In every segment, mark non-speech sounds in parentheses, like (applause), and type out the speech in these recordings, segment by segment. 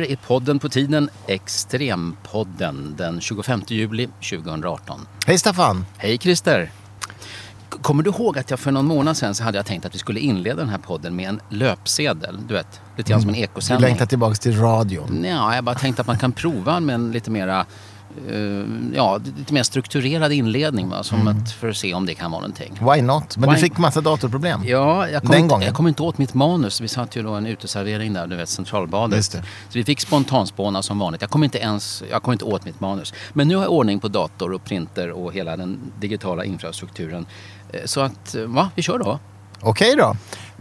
här är podden på tiden Extrempodden den 25 juli 2018. Hej Staffan! Hej Christer! Kommer du ihåg att jag för någon månad sedan så hade jag tänkt att vi skulle inleda den här podden med en löpsedel? Du vet, lite grann som en Du ekosändning. längtar tillbaka till radion. Ja, jag bara tänkte att man kan prova med en lite mera ja, lite mer strukturerad inledning va? Som Mm. ett, för att se om det kan vara någonting. Why not? Men Why- du fick massa datorproblem. Ja, jag kom, Den inte, gången. jag kom inte åt mitt manus. Vi satt ju då en uteservering där, du vet Centralbadet. Så vi fick spontanspåna som vanligt. Jag kom inte ens jag kom inte åt mitt manus. Men nu har jag ordning på dator och printer och hela den digitala infrastrukturen. Eh, Så att, eh, va, vi kör då. Okej då.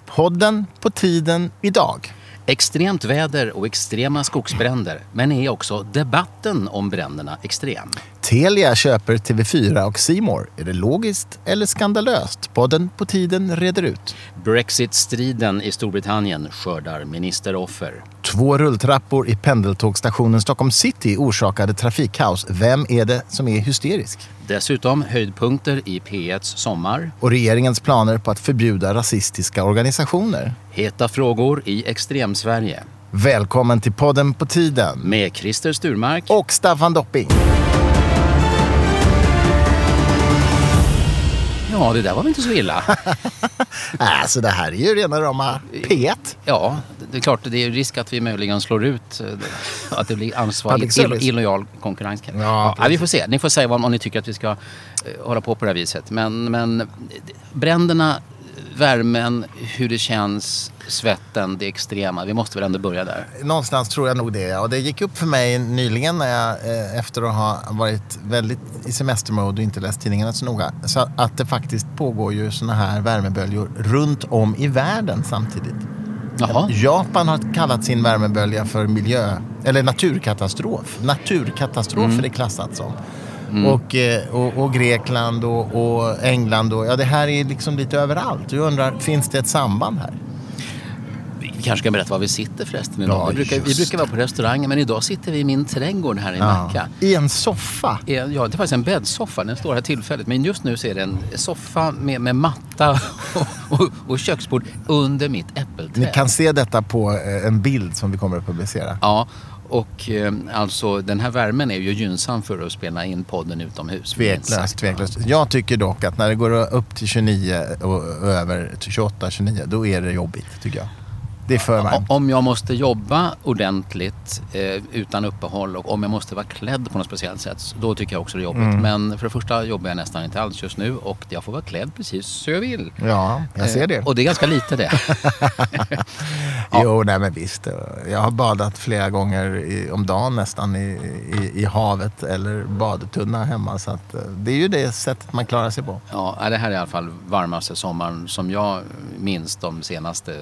Podden på tiden idag. Extremt väder och extrema skogsbränder. Men är också debatten om bränderna extrem? Telia köper TV4 och Simor. Är det logiskt eller skandalöst? Podden på tiden reder ut. Brexit-striden i Storbritannien skördar ministeroffer. Två rulltrappor i pendeltågstationen Stockholm City orsakade trafikkaos. Vem är det som är hysterisk? Dessutom höjdpunkter i P1s sommar. Och regeringens planer på att förbjuda rasistiska organisationer. Heta frågor i Extremsverige. Välkommen till podden på tiden. Med Christer Sturmark. Och Staffan Dopping. Ja, det där var väl inte så illa. (laughs) Alltså det här är ju rena rama P1. Ja, det är klart, det är risk att vi möjligen slår ut eh, att det blir ansvar, Public ill, illojal konkurrens. Ja, ja, vi får se. Ni får säga vad, om ni tycker att vi ska eh, hålla på på det här viset. Men, men bränderna, värmen, hur det känns, svetten, det extrema. Vi måste väl ändå börja där. Någonstans tror jag nog det. Och det gick upp för mig nyligen när jag, eh, efter att ha varit väldigt i semestermode och inte läst tidningarna så noga, så att det faktiskt pågår ju såna här värmeböljor runt om i världen samtidigt. Jaha. Japan har kallat sin värmebölja för miljö, eller naturkatastrof. Naturkatastrof är det klassat som. Och, eh, och, och Grekland och, och England och ja, det här är liksom lite överallt. Jag undrar, finns det ett samband här? Vi kanske ska berätta var vi sitter förresten idag. Ja, vi, brukar, vi brukar vara på restauranger men idag sitter vi i min trädgård här i Nacka. I en soffa. Ja, det är faktiskt en bäddsoffa. Den står här tillfälligt. Men just nu så är det en soffa med, med matta och, (laughs) och, och köksbord under mitt äppelträd. Ni kan se detta på eh, en bild som vi kommer att publicera. Ja, och eh, alltså den här värmen är ju gynnsam för att spela in podden utomhus. Tveklöst, tveklöst. Jag tycker dock att när det går upp till 29 och över till 28, 29, då är det jobbigt tycker jag. Det är för varmt. Om jag måste jobba ordentligt eh, utan uppehåll och om jag måste vara klädd på något speciellt sätt, då tycker jag också det är jobbigt. Mm. Men för det första jobbar jag nästan inte alls just nu och jag får vara klädd precis så jag vill. Ja, jag ser det. Eh, Och det är ganska lite det. (laughs) Jo, nej men visst. Jag har badat flera gånger i, om dagen nästan i, i, i havet eller badtunna hemma. Så att, eh, det är ju det sättet man klarar sig på. Ja, det här är i alla fall varmaste sommaren som jag minns de senaste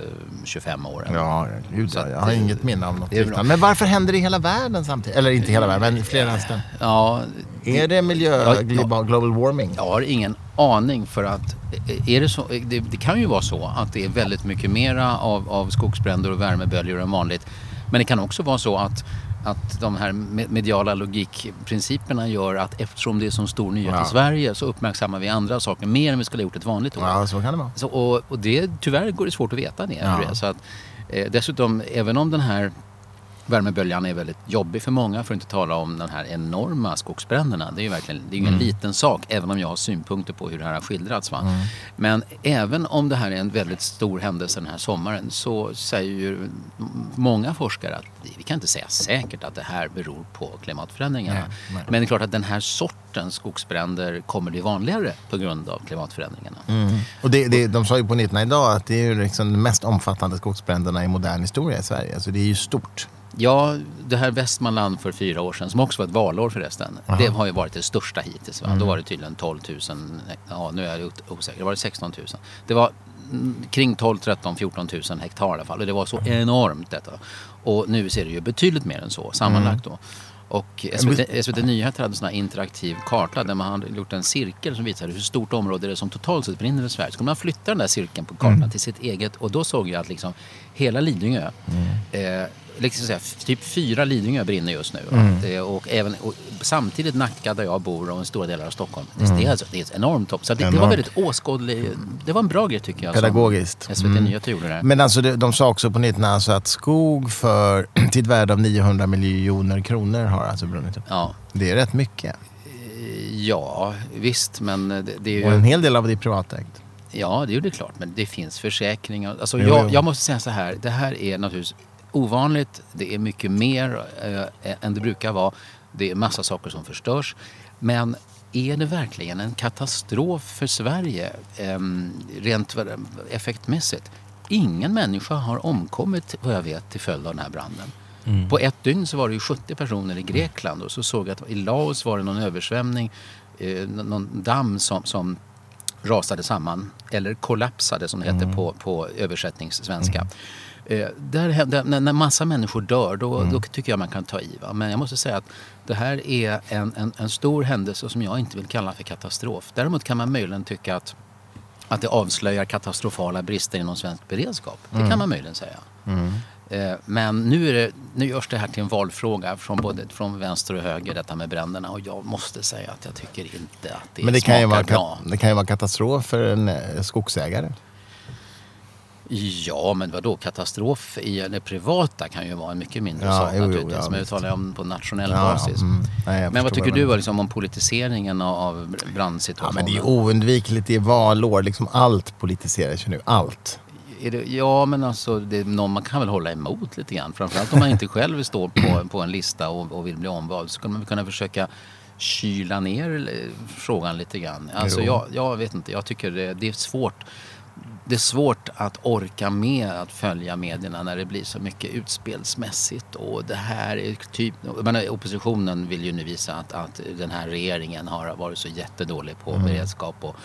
25 åren. Ja, gud, Så att jag har det- inget minne av något liknande. Men varför händer det i hela världen samtidigt? Eller inte hela världen, men flera ställen. Ja, Är det miljö, Ja, ja. global, global warming? jag har ingen aning för att eh, är det, så, det, det kan ju vara så att det är väldigt mycket mera av, av skogsbränder och värmeböljor än vanligt. Men det kan också vara så att, att de här me- mediala logikprinciperna gör att eftersom det är så stor nyhet Ja. i Sverige så uppmärksammar vi andra saker mer än vi skulle ha gjort ett vanligt år. Ja, så kan det vara. Så, och, och det, tyvärr går det svårt att veta det. Ja. Så att, eh, dessutom, även om den här värmeböljan är väldigt jobbig för många, för att inte tala om de här enorma skogsbränderna. Det är ju verkligen det är ingen liten sak, även om jag har synpunkter på hur det här har skildrats. Va? Men även om det här är en väldigt stor händelse den här sommaren så säger ju många forskare att vi kan inte säga säkert att det här beror på klimatförändringarna. Nej, nej. Men det är klart att den här sortens skogsbränder kommer bli vanligare på grund av klimatförändringarna. Mm. Och det, det, de sa ju på 19 idag att det är ju liksom de mest omfattande skogsbränderna i modern historia i Sverige. Så det är ju stort. Ja, det här Västmanland för fyra år sedan, som också var ett valår förresten. Det har ju varit det största hittills. Va? Då var det tydligen 12 000, ja nu är jag osäker, det var det 16 000. Det var mm, kring 12, 13, 14 000 hektar i alla fall. Och det var så enormt detta. Och nu ser det ju betydligt mer än så sammanlagt då. Och SVT, SVT Nyheter hade en sån här interaktiv karta där man hade gjort en cirkel som visade hur stort område det är som totalt sett brinner i Sverige. Så kunde man flytta den där cirkeln på kartan till sitt eget och då såg jag att liksom hela Lidingö eh, liksom säga, typ fyra Lidingö brinner just nu. Mm. Det, och även, och samtidigt Nacka där jag bor och en stora delar av Stockholm. Det, Mm. det, är, alltså, det är ett enormt topp. Så det, det var Enormt. väldigt åskådlig. Det var en bra grej tycker jag. Pedagogiskt. SVT Mm. Nyheter gjorde där. Men alltså de, de sa också på nyheterna alltså att skog för, (clears throat) till ett värde av 900 miljoner kronor har alltså brunnit upp. Ja. Det är rätt mycket. ja, visst men det, det är Och en ju... hel del av det är privatägt. Ja, det är ju det klart. Men det finns försäkringar. Alltså, Jo, jag, jo. jag måste säga så här. Det här är naturligtvis ovanligt. Det är mycket mer eh, än det brukar vara. Det är massa saker som förstörs. Men är det verkligen en katastrof för Sverige eh, rent effektmässigt? Ingen människa har omkommit vad jag vet till följd av den här branden. Mm. På ett dygn så var det ju 70 personer i Grekland och så såg jag att i Laos var det någon översvämning, eh, någon damm som, som rasade samman, eller kollapsade som det heter på, på översättningssvenska. Eh, där, händer- när, när massa människor dör, då, då tycker jag man kan ta i. Va? Men jag måste säga att det här är en, en, en stor händelse som jag inte vill kalla för katastrof. Däremot kan man möjligen tycka att, att det avslöjar katastrofala brister inom svensk beredskap. Det kan man möjligen säga. Eh, Men nu, är det, nu görs det här till en valfråga från både från vänster och höger, detta med bränderna. Och jag måste säga att jag tycker inte att det, Men det kan, ju smakar vara, bra. det kan ju vara katastrof för en eh, skogsägare. Ja, men vadå? Katastrof i det privata kan ju vara en mycket mindre Ja, sak jo, naturligtvis. men vi talar om på nationell Ja, basis. mm. Nej, men vad tycker vad du liksom, om politiseringen av, av Ja, brandsituationen? men det är oundvikligt. Det är valår. Liksom allt politiseras ju nu. Allt. Det, ja, men alltså, det någon man kan väl hålla emot lite grann. Framförallt om man inte själv står på, (clears throat) på en lista och, och vill bli omvald. Så kan man kunna försöka kyla ner eh, frågan lite grann. Alltså, jag, jag vet inte, jag tycker det, det är svårt. Det är svårt att orka med att följa medierna när det blir så mycket utspelsmässigt. Och det här är typ... Menar, oppositionen vill ju nu visa att, att den här regeringen har varit så jättedålig på beredskap. Och,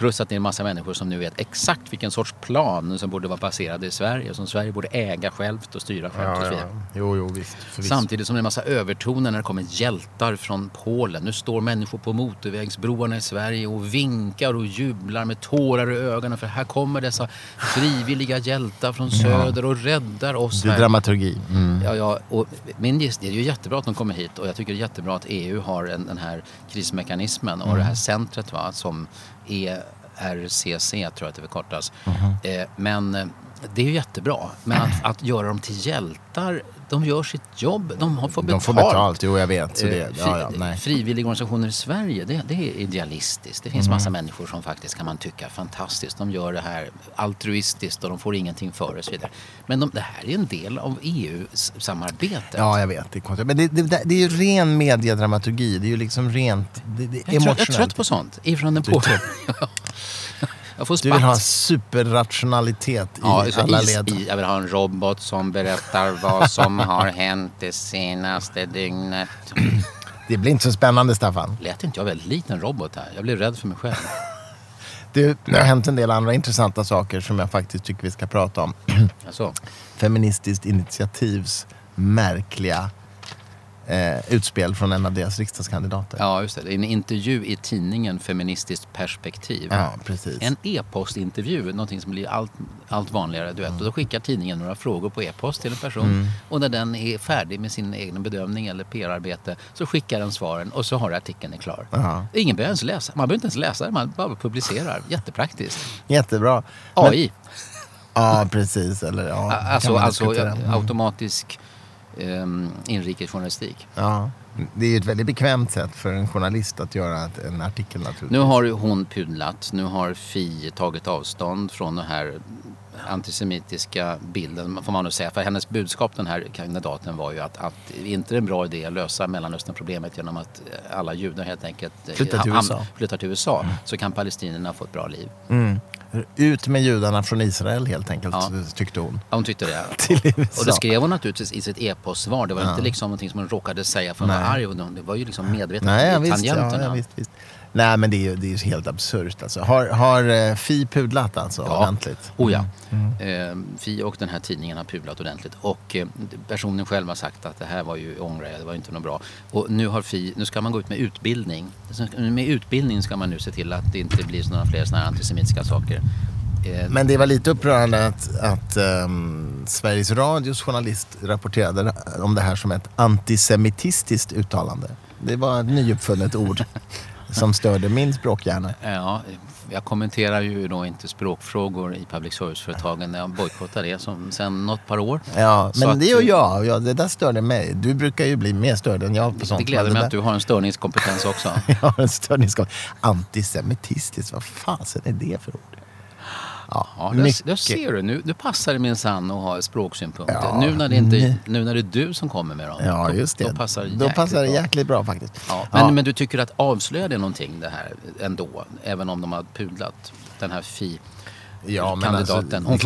plus att det är en massa människor som nu vet exakt vilken sorts plan som borde vara baserad i Sverige. Som Sverige borde äga självt och styra självt och så vidare. Jo, jo, visst. Samtidigt som det är en massa övertoner när det kommer hjältar från Polen. Nu står människor på motorvägsbroarna i Sverige och vinkar och jublar med tårar i ögonen för här kommer dessa frivilliga hjältar från söder och räddar oss. Det är här. dramaturgi. Mm. Ja, ja, och min gissning, det är ju jättebra att de kommer hit och jag tycker det är jättebra att EU har en, den här krismekanismen och Mm. det här centret va, som ERCC tror jag att det förkortas. Eh, men eh, det är ju jättebra. Men (clears throat) att, att göra dem till hjältar, de gör sitt jobb, de har fått De betalt. får betalt, jo jag vet. Så Eh, det, ja, ja, fri- nej. Frivilliga organisationer i Sverige, det, det är idealistiskt. Det finns massa människor som faktiskt kan man tycka fantastiskt. De gör det här altruistiskt och de får ingenting för det och så vidare. Men de, det här är en del av EU-samarbetet. Ja, jag vet. Det är konstigt. Men det, det, det är ju ren mediedramaturgi. Det är ju liksom rent det, det är jag, trött, jag är trött på sånt. Ifrån den på... (laughs) jag får Du vill ha superrationalitet i Ja, alla is, led. i, jag vill ha en robot som berättar vad som har hänt det senaste dygnet. Det blir inte så spännande, Staffan. Lät inte jag väldigt liten robot här? Jag blev rädd för mig själv. (laughs) Du, det har hänt en del andra intressanta saker som jag faktiskt tycker vi ska prata om. Alltså, (clears throat) Feministiskt initiativs märkliga eh, utspel från en av deras riksdagskandidater. ja, just det. En intervju i tidningen Feministiskt perspektiv. Ja, precis. En e-postintervju, någonting som blir allt, allt vanligare. Du vet. Och då skickar tidningen några frågor på e-post till en person. Mm. Och när den är färdig med sin egen bedömning eller PR-arbete så skickar den svaren och så har artikeln är klar. Ja. Ingen behöver ens läsa. Man behöver inte ens läsa det, man bara publicerar. Jättepraktiskt. Jättebra. Men- AI. Ja, precis. Eller, ja, alltså alltså. Mm. automatisk um, inrikesjournalistik. Ja, det är ju ett väldigt bekvämt sätt för en journalist att göra en artikel naturligtvis. Nu har hon pudlat. Nu har Fi tagit avstånd från den här antisemitiska bilden, får man nog säga. För hennes budskap, den här kandidaten, var ju att, att det är inte en bra idé att lösa Mellanöstern-problemet genom att alla judar helt enkelt eh, Flyttar till ham- USA. flyttar till USA. Så kan palestinierna få ett bra liv. Mm. Ut med judarna från Israel helt enkelt, Ja. tyckte hon. Ja, hon tyckte det. (laughs) Och det skrev hon naturligtvis i sitt e-postsvar. Det var Ja. inte liksom någonting som hon råkade säga för att vara Nej. arg. Det var ju liksom medvetet Nej, i visst, tangenterna. ja, visst, visst. Nej, men det är ju det är ju helt absurt. Alltså. Har, har eh, Fi pudlat alltså Ja. ordentligt? Oh ja. Mm. Eh, Fi och den här tidningen har pulat ordentligt. Och eh, personen själv har sagt att det här var ju ångrar jag, det var inte något bra. Och nu har Fi, nu ska man gå ut med utbildning. Med utbildning ska man nu se till att det inte blir några fler sådana här antisemitiska saker. Eh, Men det var lite upprörande att, att ehm, Sveriges Radios journalist rapporterade om det här som ett antisemitistiskt uttalande. Det var ett nyuppfunnet ord (laughs) som störde min språkhjärna. Ja, jag kommenterar ju då inte språkfrågor i public service-företagen när jag bojkottar det som, sen något par år. Ja, men det gör jag. Ja, det där störde mig. Du brukar ju bli mer störd än jag på sånt. Det gläder mig att du har en störningskompetens också. (laughs) Jag har en störningsskap. Antisemitistiskt, vad fasen är det för ord? Ja, Ja, där, ser du, nu, nu passar det minsann att ha språksynpunkter. Ja, nu, när det inte, nu när det är du som kommer med dem. Ja, då- just det. Då passar det Då passar det bra. jäkligt bra faktiskt. Ja, men, men du tycker att avslöjar det någonting det här ändå? Även om de har pudlat den här Fi Ja, men alltså, kandidaten. är hon,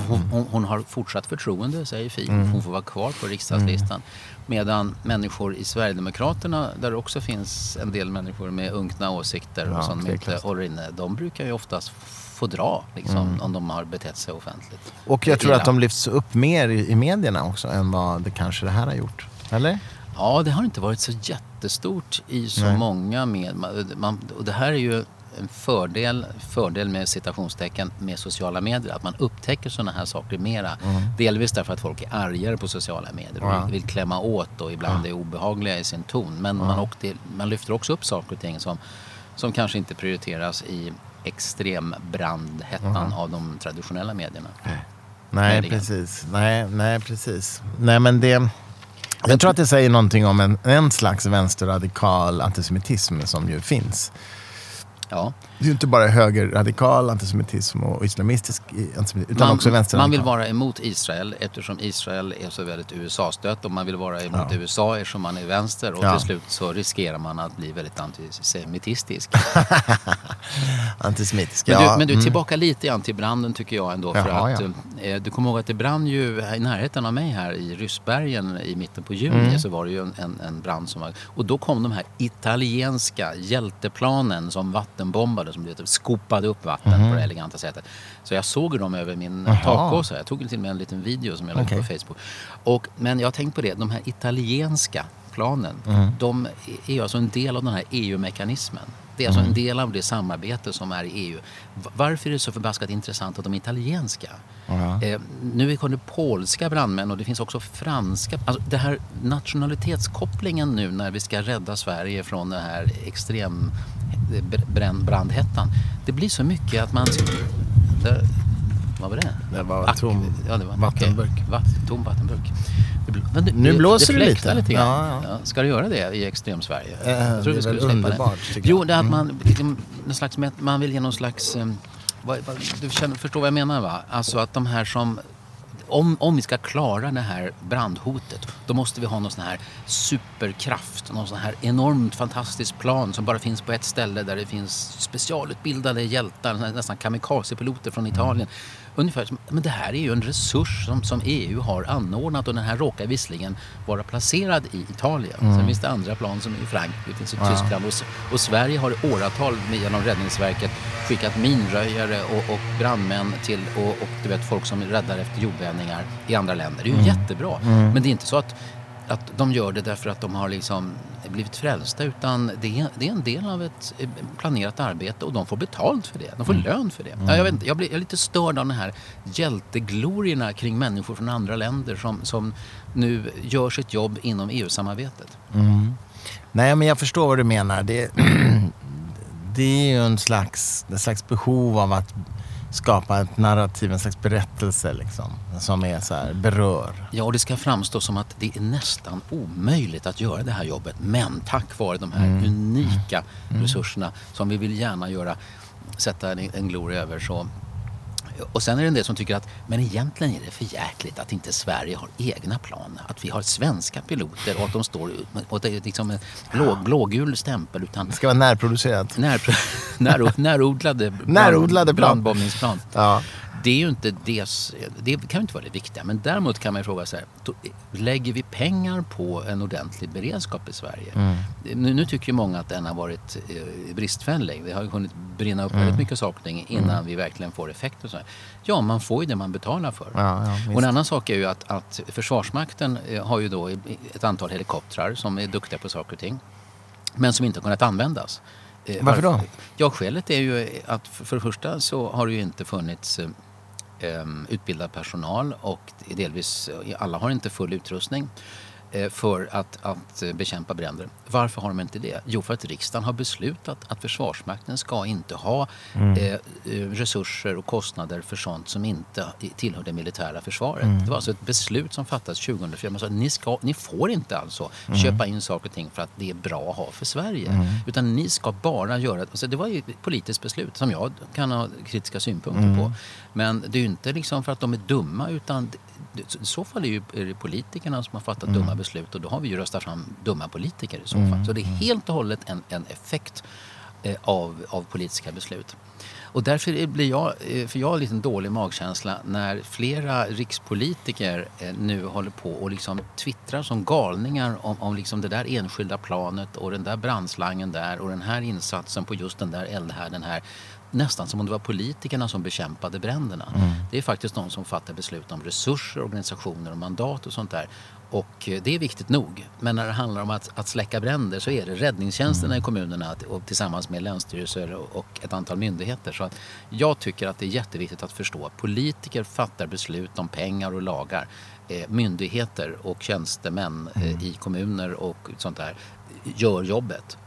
får. Mm. hon, hon, hon har fortsatt förtroende säger Fi. Hon får vara kvar på riksdagslistan. Medan människor i Sverigedemokraterna, där det också finns en del människor med unkna åsikter Ja, och som inte håller inne. De brukar ju oftast få dra liksom, om de har betett sig offentligt. Mm. Och jag tror att de lyfts upp mer i, i medierna också än vad det kanske det här har gjort. Eller? Ja, det har inte varit så jättestort i så Nej. många med... Man, och det här är ju en fördel, fördel med citationstecken med sociala medier. Att man upptäcker sådana här saker mera. Delvis därför att folk är argare på sociala medier och Mm. Vill klämma åt och ibland är obehagliga i sin ton. Men man, det, man lyfter också upp saker och ting som, som kanske inte prioriteras i extrembrandhettan av de traditionella medierna. Nej, Möjligen. precis. Nej, nej, precis. Nej, men det... Jag tror att det säger någonting om en, en slags vänsterradikal antisemitism som ju finns. Ja. Det är ju inte bara högerradikal antisemitism och islamistisk antisemitism, utan också vänsterradikal. man vill vara emot Israel eftersom Israel är så väldigt USA-stött och man vill vara emot Ja. USA eftersom man är vänster och Ja. till slut så riskerar man att bli väldigt antisemitistisk. (laughs) Antisemitisk, Men, ja. du, men du, mm. tillbaka lite grann till branden tycker jag ändå. För Jaha, att, ja. eh, du kommer ihåg att det brann ju i närheten av mig här i Ryssbergen i mitten på juni. Mm. Så var det ju en, en, en brand som var... Och då kom de här italienska hjälteplanen som vattenbombade, som det heter, skopade upp vatten på det eleganta sättet. Så jag såg dem över min Mhm. Takåsa. Jag tog till och med en liten video som jag la upp Okej. på Facebook. Och, men jag har tänkt på det, de här italienska planen, Mhm. de är alltså en del av den här EU-mekanismen. Det är alltså Mhm. en del av det samarbete som är i EU. Varför är det så förbaskat intressant att de är italienska? Ja. Eh, nu är det polska brandmän och det finns också franska. Alltså det här nationalitetskopplingen nu när vi ska rädda Sverige från den här extrem brandhettan. Det blir så mycket att man... Där, vad var det? Det var Ack- tom ja, det var, vattenburk. okej. Vatt, tom vattenburk. Det men Nu blåser det fläktar lite. grann. Ja, ja. Ska det göra det i extrem-Sverige? Jag tror det är vi skulle väl släppa underbart, det. Jo, det är att man, liksom, slags, man vill ge någon slags... eh, Vad, vad, du känner, förstår vad jag menar va? Alltså att de här som... Om, om vi ska klara det här brandhotet då måste vi ha någon sån här superkraft. Någon sån här enormt fantastisk plan som bara finns på ett ställe där det finns specialutbildade hjältar, nästan kamikazepiloter från Italien. Ungefär som, men det här är ju en resurs som, som EU har anordnat och den här råkar visserligen vara placerad i Italien. Sen finns det andra plan som är i Frankrike, finns i Tyskland och, och Sverige har i åratal genom Räddningsverket skickat minröjare och, och brandmän till och, och du vet folk som räddar efter jordbävningar i andra länder. Det är ju jättebra. Men det är inte så att att de gör det därför att de har liksom blivit frälsta utan det är, det är en del av ett eh, planerat arbete och de får betalt för det. De får lön för det. Ja, jag, vet inte, jag, blir, jag är lite störd av de här hjälteglorierna kring människor från andra länder som, som nu gör sitt jobb inom EU-samarbetet. Nej, men jag förstår vad du menar. Det, (clears throat) det är ju en slags, en slags behov av att skapa ett narrativ, en slags berättelse liksom, som är så här, berör. Ja, och det ska framstå som att det är nästan omöjligt att göra det här jobbet. Men tack vare de här unika resurserna som vi vill gärna göra, sätta en, en gloria över så och sen är det en del som tycker att men egentligen är det för jäkligt att inte Sverige har egna plan. Att vi har svenska piloter och att de står och det är liksom en blå, blågul stämpel utan Det ska vara närproducerat. när, (laughs) när, närodlade, Närodlade plan. brandbombningsplan. Ja. Det är ju inte det, det kan ju inte vara det viktiga. Men däremot kan man ju fråga så här, lägger vi pengar på en ordentlig beredskap i Sverige? Mm. Nu, nu tycker ju många att den har varit eh, bristfällig. Det har ju hunnit brinna upp Mm. väldigt mycket saker innan vi verkligen får effekt och så här. Ja, man får ju det man betalar för. Ja, ja, och en annan sak är ju att, att Försvarsmakten eh, har ju då ett antal helikoptrar som är duktiga på saker och ting. Men som inte har kunnat användas. Eh, Varför då? Ja, skälet är ju att för, det första så har det ju inte funnits eh, Eh, utbildad personal och delvis eh, alla har inte full utrustning för att, att eh, bekämpa bränder. Varför har de inte det? Jo, för att riksdagen har beslutat att Försvarsmakten ska inte ha eh, eh, resurser och kostnader för sånt som inte tillhör det militära försvaret. Det var alltså ett beslut som fattades 2004. Man sa ni, ska, ni får inte alltså köpa in saker och ting för att det är bra att ha för Sverige. Utan ni ska bara göra... Alltså det var ju ett politiskt beslut som jag kan ha kritiska synpunkter på. Men det är ju inte liksom för att de är dumma utan i så fall är, ju, är det politikerna som har fattat dumma beslut och då har vi ju röstat fram dumma politiker i så fall. Så det är helt och hållet en, en effekt eh, av, av politiska beslut. Och därför blir jag, eh, för jag har en liten dålig magkänsla när flera rikspolitiker eh, nu håller på och liksom twittrar som galningar om, om liksom det där enskilda planet och den där brandslangen där och den här insatsen på just den där eldhärden här. Nästan som om det var politikerna som bekämpade bränderna. Det är faktiskt de som fattar beslut om resurser, organisationer och mandat och sånt där. Och eh, det är viktigt nog. Men när det handlar om att, att släcka bränder så är det räddningstjänsterna i kommunerna och tillsammans med länsstyrelser och, ett antal myndigheter. Så att jag tycker att det är jätteviktigt att förstå att politiker fattar beslut om pengar och lagar. Eh, myndigheter och tjänstemän eh, i kommuner och sånt där gör jobbet.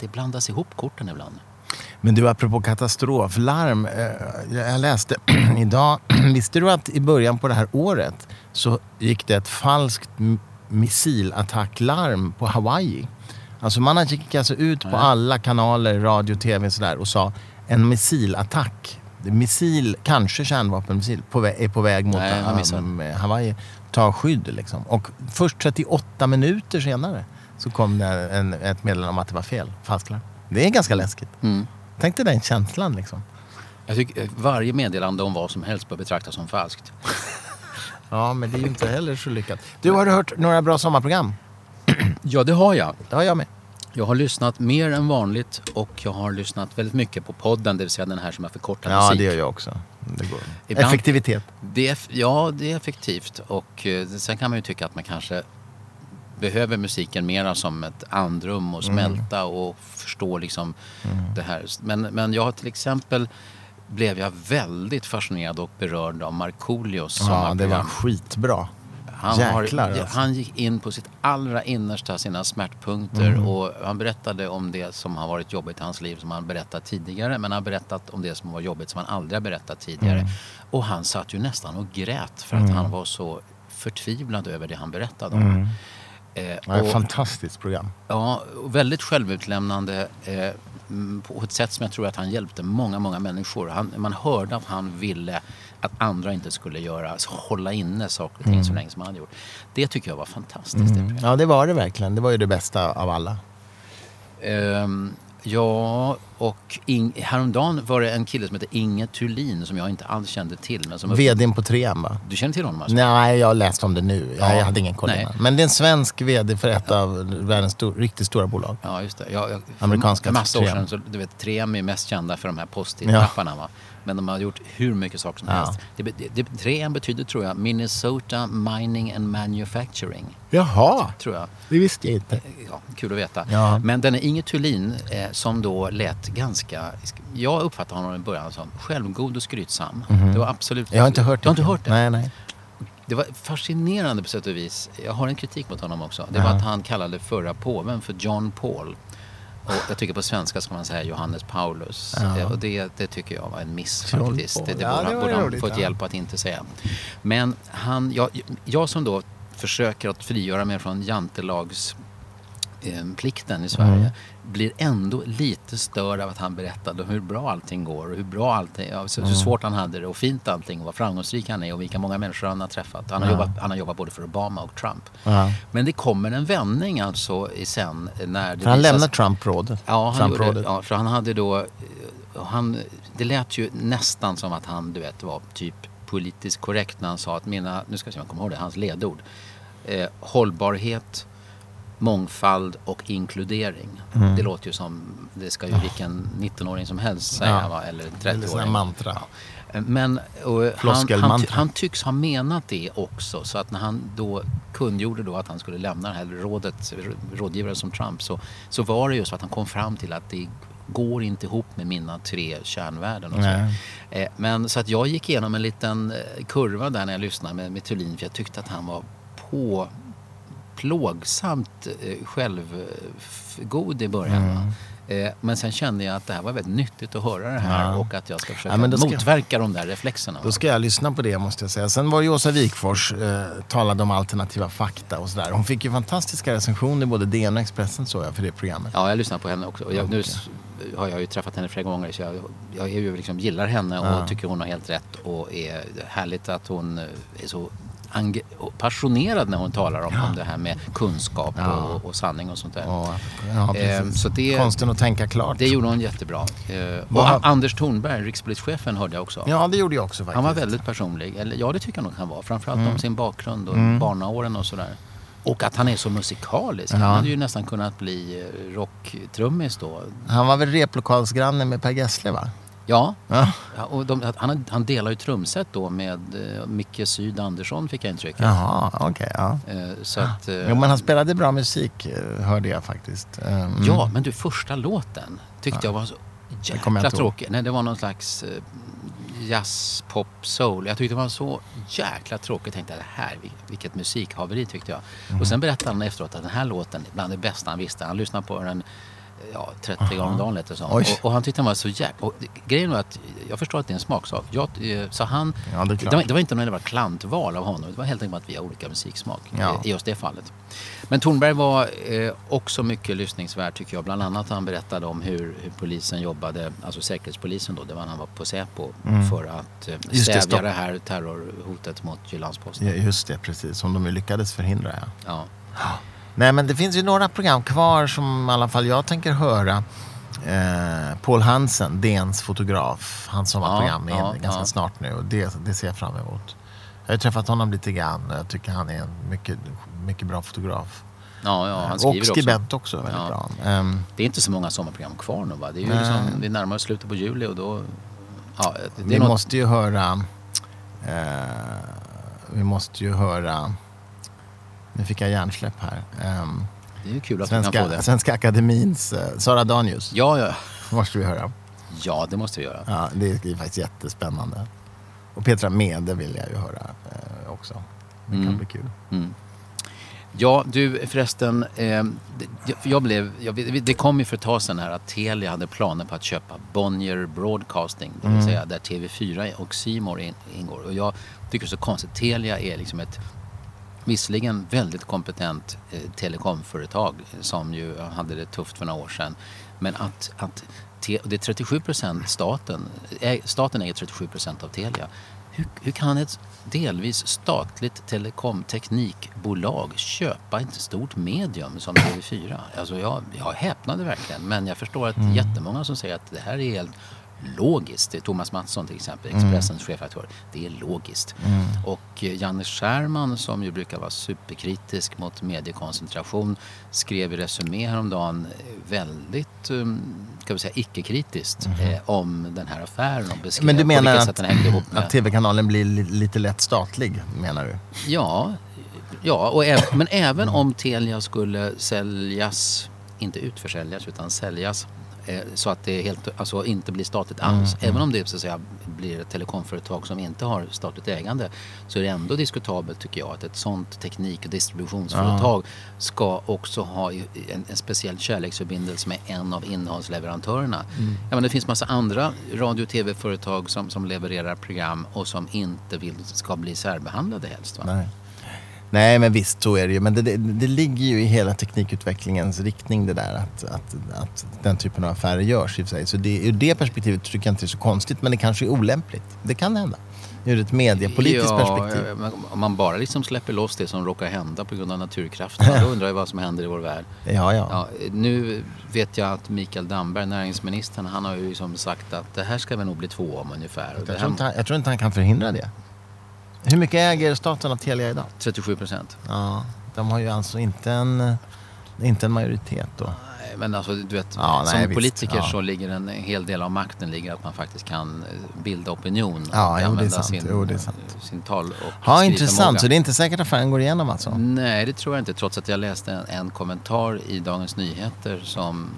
Det blandas ihop korten ibland. Men du, apropå katastroflarm. eh, Jag läste (clears throat) idag, (clears throat) visste du att i början på det här året så gick det ett falskt missilattacklarm på Hawaii? Alltså man gick alltså ut på alla kanaler, radio, tv och sådär och sa en missilattack. Missil, kanske kärnvapenmissil, på vä- är på väg mot Nej, um, Hawaii. Ta skydd liksom. Och först 38 minuter senare så kom det en, ett meddelande om att det var fel. Falskt larm. Det är ganska läskigt. Mm. Tänk dig den känslan liksom. Jag tycker eh, varje meddelande om vad som helst bör betraktas som falskt. (laughs) Ja, men det är ju inte heller så lyckat. Du, har du hört några bra sommarprogram? (clears throat) Ja, det har jag. Det har jag med. Jag har lyssnat mer än vanligt och jag har lyssnat väldigt mycket på podden, det vill säga den här som är förkortad Ja, musik. det gör jag också. Det går. Ibland- Effektivitet. Det är, ja, det är effektivt och eh, sen kan man ju tycka att man kanske behöver musiken mera som ett andrum och smälta och förstå liksom det här. Men, men jag har till exempel blev jag väldigt fascinerad och berörd av Markoolios Ja, det var skitbra. Han, Jäklar, har, alltså. han gick in på sitt allra innersta, sina smärtpunkter Mm. och han berättade om det som har varit jobbigt i hans liv som han berättat tidigare. Men han har berättat om det som var jobbigt som han aldrig har berättat tidigare. Mm. Och han satt ju nästan och grät för att han var så förtvivlad över det han berättade om. Mm. Eh, och- fantastiskt program. Ja, och väldigt självutlämnande eh, mm, på ett sätt som jag tror att han hjälpte många, många människor. Han, man hörde att han ville att andra inte skulle göra, alltså hålla inne saker och ting så länge som han hade gjort. Det tycker jag var fantastiskt. det programmet. Ja, det var det verkligen. Det var ju det bästa av alla. Ehm, ja, och in, häromdagen var det en kille som heter Inge Thulin som jag inte alls kände till. Men som VDn på Trean va? Du känner till honom alltså? Nej, jag har läst om det nu. Jag, Ja, jag hade ingen koll innan. Men det är en svensk VD för ett av världens stor, riktigt stora bolag. Ja, just det. Jag, jag, Amerikanska för massa år 3M. sedan, så, du vet, 3M är mest kända för de här post-it-lapparna. Va? Men de har gjort hur mycket saker som Ja. helst. Det, det, 3M betyder, tror jag, Minnesota Mining and Manufacturing. Jaha, Tror jag. det visste jag inte. Ja, kul att veta. Ja. Men den är Inge Thulin eh, som då lät ganska... Jag uppfattade honom i början som självgod och skrytsam. Det var absolut... Jag har inte hört det. Du har inte hört det? Nej, nej. Det var fascinerande på sätt och vis. Jag har en kritik mot honom också. Det var att han kallade förra påven för John Paul. Och jag tycker på svenska ska man säga Johannes Paulus. Ja. Och det, det tycker jag var en miss faktiskt. Det, det Ja, borde, det var borde han roligt, fått ja. hjälp att inte säga. Men han, jag, jag som då försöker att frigöra mig från jantelags eh, i Sverige Mm. Blir ändå lite störd av att han berättade hur bra allting går och hur bra allting, ja, så, hur Mm. svårt han hade det och fint allting och vad framgångsrik han är och vilka många människor han har träffat. Han har, Ja. jobbat, han har jobbat både för Obama och Trump. Ja. Men det kommer en vändning alltså sen när det För han lämnar Trump-rådet. Ja, han gjorde, Trump-rådet. ja, för han hade då... Han, det lät ju nästan som att han, du vet, var typ politiskt korrekt när han sa att mina, nu ska jag se om jag kommer ihåg det, hans ledord. Eh, hållbarhet, mångfald och inkludering. Mm. Det låter ju som, det ska ju vilken 19-åring som helst säga, Ja. va? eller Eller sån här 30-åring. mantra. Men och han, han, Floskelmantra. han tycks ha menat det också. Så att när han då kungjorde då att han skulle lämna det här rådet, rådgivare som Trump, så, så var det just för att han kom fram till att det går inte ihop med mina tre kärnvärden. Och så. Nej. Eh, Men så att jag gick igenom en liten eh, kurva där när jag lyssnade med, med Thulin för jag tyckte att han var på plågsamt eh, självgod i början. va. Eh, Men sen kände jag att det här var väldigt nyttigt att höra det här Mm. Ja. och att jag ska försöka Ja, ska- motverka de där reflexerna. Då ska jag lyssna på det måste jag säga. Sen var ju Åsa Wikfors eh, talade om alternativa fakta och sådär. Hon fick ju fantastiska recensioner både DN och Expressen såg jag för det programmet. Ja, jag lyssnar på henne också. Jag, nu har jag ju träffat henne flera gånger så jag, jag är ju liksom, gillar henne och Ja. tycker hon har helt rätt. Och är härligt att hon eh, är så passionerad när hon talar om, om det här med kunskap Ja. och, och sanning och sånt där. Ja, Eh, precis. så det- Konsten att tänka klart. Det gjorde hon jättebra. Eh, och Vad- Anders Thornberg, rikspolischefen, hörde jag också. Ja, det gjorde jag också faktiskt. Han var väldigt personlig. Eller, ja, det tycker jag nog han var. Framförallt Mm. om sin bakgrund och barnaåren och sådär. Och att han är så musikalisk. Ja. Han hade ju nästan kunnat bli eh, rocktrummis då. Han var väl replokalsgranne med Per Gessle va? Ja, Ja. och de, han, han delar ju trumset då med eh, Micke Syd Andersson fick jag intrycket. Jaha, okej. ja. Eh, så att, eh, Jo, men han spelade bra musik eh, hörde jag faktiskt. Eh, mm. Ja, men du första låten tyckte jag var så kommer jag jäkla inte ihåg. tråkig. Nej, det var någon slags eh, jazz, pop, soul. Jag tyckte det var så jäkla tråkigt. Jag tänkte, det här, vil- vilket musikhaveri tyckte jag. Mm. Och sen berättade han efteråt att den här låten är bland det bästa han visste. Han lyssnade på den ja, 30 gånger om dagen lät det som. Och, och han tyckte den var så jäkla... Det- grejen var att jag förstår att det är en smaksak. Jag, eh, så han, Ja, det det, var, det var inte någon jävla klantval av honom. Det var helt enkelt att vi har olika musiksmak Ja. eh, i just det fallet. Men Tornberg var eh, också mycket lyssningsvärd tycker jag. Bland annat han berättade om hur, hur polisen jobbade, alltså säkerhetspolisen då, det var när han var på Säpo för att eh, Mm. Just det, stävja stopp. det här terrorhotet mot Jyllands-Posten. Ja, just det, precis. Som de lyckades förhindra. Ja. Ja. Nej, men det finns ju några program kvar som i alla fall jag tänker höra. Eh, Paul Hansen, DNs fotograf. Han som har Ja, program ja, ganska ja. snart nu. Och det, det ser jag fram emot. Jag har träffat honom lite grann. och Jag tycker han är en mycket, mycket bra fotograf. Ja, ja, han och skriver också. skribent också. väldigt Ja. bra. Ehm, Det är inte så många sommarprogram kvar nu va? Det är ju liksom, vi närmar oss slutet på juli och då... Ja, det är vi något, måste ju höra... Eh, vi måste ju höra... Nu fick jag hjärnsläpp här. Ehm, det är ju kul att vi kan få Svenska, det. Svenska Akademins eh, Sara Danius. Ja, ja. måste vi höra. ja, det måste vi göra. Ja, det är faktiskt jättespännande. Och Petra Mede vill jag ju höra eh, också. Det kan Mm. bli kul. Mm. Ja, du förresten. Eh, jag blev, jag, det kom ju för ett tag sedan här att Telia hade planer på att köpa Bonnier Broadcasting. Det vill Mm. säga där TV4 och in, ingår. Och jag tycker det är så konstigt. Telia är liksom ett visserligen väldigt kompetent eh, telekomföretag som ju hade det tufft för några år sedan. Men att, att te, det är 37 procent staten, ä, staten äger 37 procent av Telia. Hur, hur kan ett delvis statligt telekomteknikbolag köpa ett stort medium som TV4? Alltså jag, jag häpnade verkligen. Men jag förstår att Mm. jättemånga som säger att det här är helt logiskt. Det är Thomas Mattsson till exempel, Mm. Expressens chefredaktör. Det är logiskt. Och eh, Janne Scherman som ju brukar vara superkritisk mot mediekoncentration skrev i Resumé häromdagen eh, väldigt, um, ska vi säga, icke-kritiskt eh, om den här affären och beskrev. Men du menar att, den hängde ihop med... att tv-kanalen blir li- lite lätt statlig, menar du? Ja, ja och äv- men även om Telia skulle säljas, inte utförsäljas utan säljas så att det helt, alltså inte blir statligt alls. Även om det så att säga, blir ett telekomföretag som inte har statligt ägande så är det ändå diskutabelt tycker jag att ett sånt teknik och distributionsföretag ska också ha en, en speciell kärleksförbindelse med en av innehållsleverantörerna. Ja, men det finns massa andra radio och tv-företag som, som levererar program och som inte vill, ska bli särbehandlade helst. Va? Nej. Nej, men visst så är det ju. Men det, det, det ligger ju i hela teknikutvecklingens riktning det där att, att, att den typen av affärer görs i sig. Så det, ur det perspektivet tycker jag inte det är så konstigt. Men det kanske är olämpligt. Det kan hända. Ur ett mediepolitiskt perspektiv. eh, men Om man bara liksom släpper loss det som råkar hända på grund av naturkrafterna, då (laughs) undrar jag vad som händer i vår värld. Ja, ja. Ja, nu vet jag att Mikael Damberg, näringsministern, han har ju liksom sagt att det här ska vi nog bli två om ungefär. Det Jag, tror han- jag tror inte han kan förhindra det. Hur mycket äger staten av Telia idag? 37 procent. Ja, de har ju alltså inte en, inte en majoritet då. men alltså du vet, Ja, som nej, politiker Ja. så ligger en hel del av makten ligger att man faktiskt kan eh, bilda opinion. Ja, och jo, använda. Sin, Jo, sant. sin tal och Ja, intressant. Så det är inte säkert att affären går igenom alltså? Nej, det tror jag inte. Trots att jag läste en, en kommentar i Dagens Nyheter som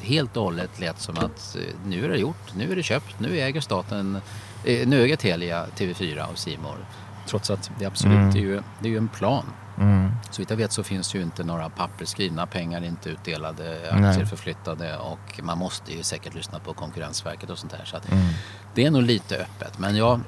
helt och hållet lät som att eh, nu är det gjort, nu är det köpt, nu äger staten, eh, nu äger Telia TV4 och Simor. Trots att det absolut Mm. är, ju, det är ju en plan. Så vitt jag vet så finns det ju inte några papper skrivna, pengar inte utdelade, aktier Nej. förflyttade och man måste ju säkert lyssna på Konkurrensverket och sånt där. Så Mm. det är nog lite öppet. Men jag,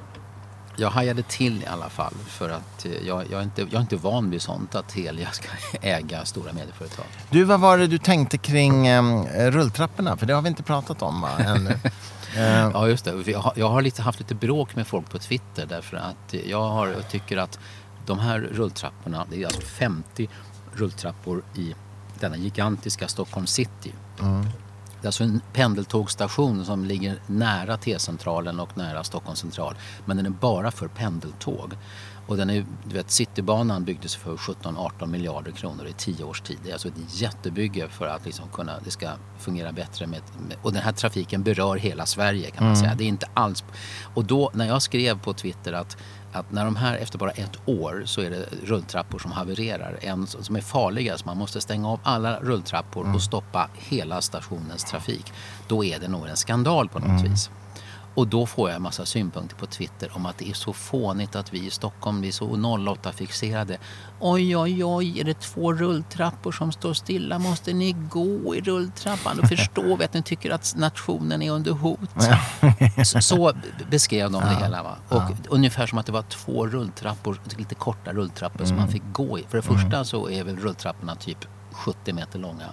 jag hajade till i alla fall för att eh, jag, jag, är inte, jag är inte van vid sånt att Telia ska (laughs) äga stora medieföretag. Du, vad var det du tänkte kring eh, rulltrapporna? För det har vi inte pratat om va, ännu. (laughs) Eh, Ja just det, jag har, jag har lite, haft lite bråk med folk på Twitter därför att jag, har, jag tycker att de här rulltrapporna, det är alltså 50 rulltrappor i denna gigantiska Stockholm city. Det är alltså en pendeltågstation som ligger nära T-centralen och nära Stockholms central. Men den är bara för pendeltåg. Och den är, du vet, Citybanan byggdes för 17-18 miljarder kronor i 10 års tid. Det är alltså ett jättebygge för att liksom kunna, det ska fungera bättre. Med, med, och den här trafiken berör hela Sverige kan man säga. Det är inte alls... Och då när jag skrev på Twitter att att när de här efter bara ett år så är det rulltrappor som havererar. En som är farliga så man måste stänga av alla rulltrappor och stoppa hela stationens trafik. Då är det nog en skandal på något vis. Och då får jag en massa synpunkter på Twitter om att det är så fånigt att vi i Stockholm vi är så 08-fixerade. Oj, oj, oj, är det två rulltrappor som står stilla? Måste ni gå i rulltrappan? Då förstår vi att ni tycker att nationen är under hot. Så, så beskrev de det hela. Va? Och Ungefär som att det var två rulltrappor, lite korta rulltrappor som man fick gå i. För det första så är väl rulltrapporna typ 70 meter långa.